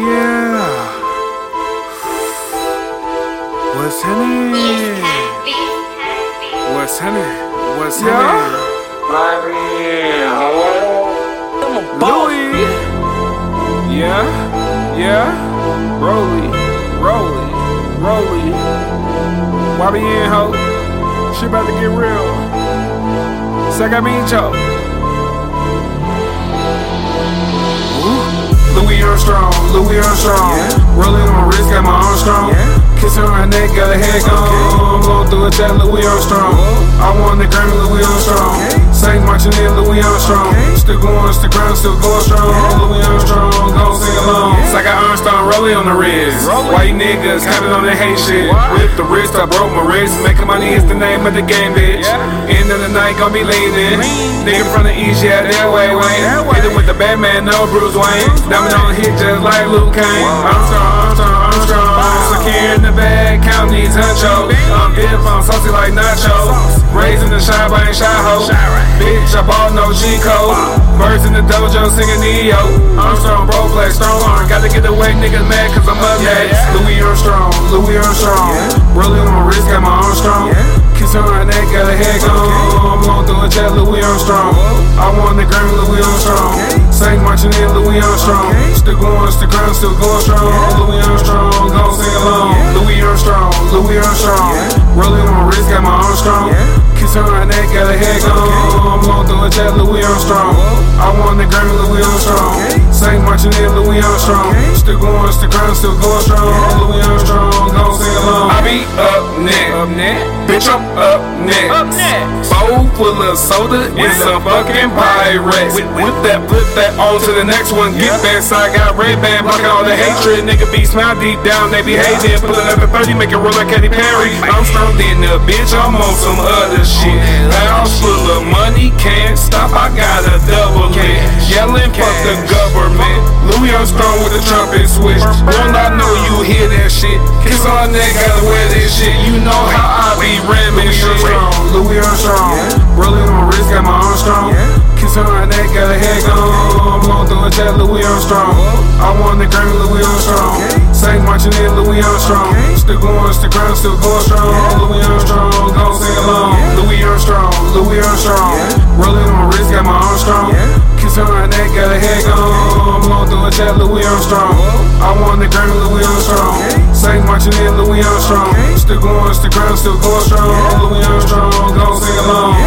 Yeah. What's happening? What's happening? What's happening? Louis. Yeah. Yeah. Rolly. Rolly. Rolly. YBN ho. She about to get real. Sacramento. Louis Louis Armstrong. Yeah. Rolling on my wrist, got my arm strong. Yeah. Kissing her neck, got a head gone. I'm going through it, that Louis Armstrong. Whoa. I won the Grammy, Louis Armstrong. Okay. Marching in Louis Armstrong. Still going, still ground, still going strong. Louis Armstrong, gon' sing along. Yeah. So I got Armstrong rolling on the wrist. You niggas capping on the hate shit? Whip the wrist, I broke my wrist. Making money is the name of the game, bitch. End of the night, gon' be leaning. Lean. Nigga from the east, yeah, that way, way. That. Hit it with the Batman, no Bruce Wayne. Diamond on hit just like Luke Kane. Armstrong, Armstrong, Armstrong. Secure in the bag, count these hunchos. I'm dip, I'm saucy like nacho. Raising the shy, but ain't shy ho. Bitch, I bought no G code. Birds in the dojo singing Neo. Armstrong, bro, play strong arm. Got to get the wet niggas mad cause I'm up next. Louis Armstrong, Louis Armstrong. Rolling on my wrist, got my arm strong. Kiss on her neck, got a head gone. I'm going through a jet, Louis Armstrong. I want the Grammy, Louis Armstrong. Okay. Same marching in Louis Armstrong. Okay. Still going, still ground, still going strong. Yeah. Louis Armstrong, gon' sing along. Yeah. Louis Armstrong, Louis Armstrong. Yeah. Rolling on my wrist, got my arm strong. Yeah. Kiss on her neck, got a head gone. I'm going through a jet, Louis Armstrong. Whoa. I won the Grammy, Louis Armstrong. Okay. Same marching in Louis Armstrong. Okay. Still going, still ground, still going strong. Yeah. Louis Armstrong, gon' sing along. I be up next. Up next. Bitch, I'm up next. Up next. Full of soda and some fucking Pyrex. With, with that, put that on to the next one. Get back, side got red band, blocking all the hatred. Nigga be smile deep down, they be hating. Pull it up at 30, make it roll like Katy Perry. I'm strong in the bitch, I'm on some other shit. House full of money, can't stop, I got a double it. Yelling, fuck the government. Louis Armstrong with the trumpet switch. Don't I know you hear that shit? Kiss on that, gotta wear this shit. You know how I be ramming shit. Louis Armstrong, a jet, Louis Armstrong. I won the Grammy, Louis Armstrong. Okay. Same marching in Louis Armstrong. Still going, still ground, still going strong. Louis Armstrong, gon' sing along. Louis Armstrong, Louis Armstrong. Rolling on my wrist, got my arm strong. Yeah. Kiss on her neck, got a head gone. I'm going through a jet, Louis Armstrong. I won the Grammy, Louis Armstrong. Okay. Same marching in Louis Armstrong. Still going, still ground, still going strong. Louis Armstrong, gon' sing along.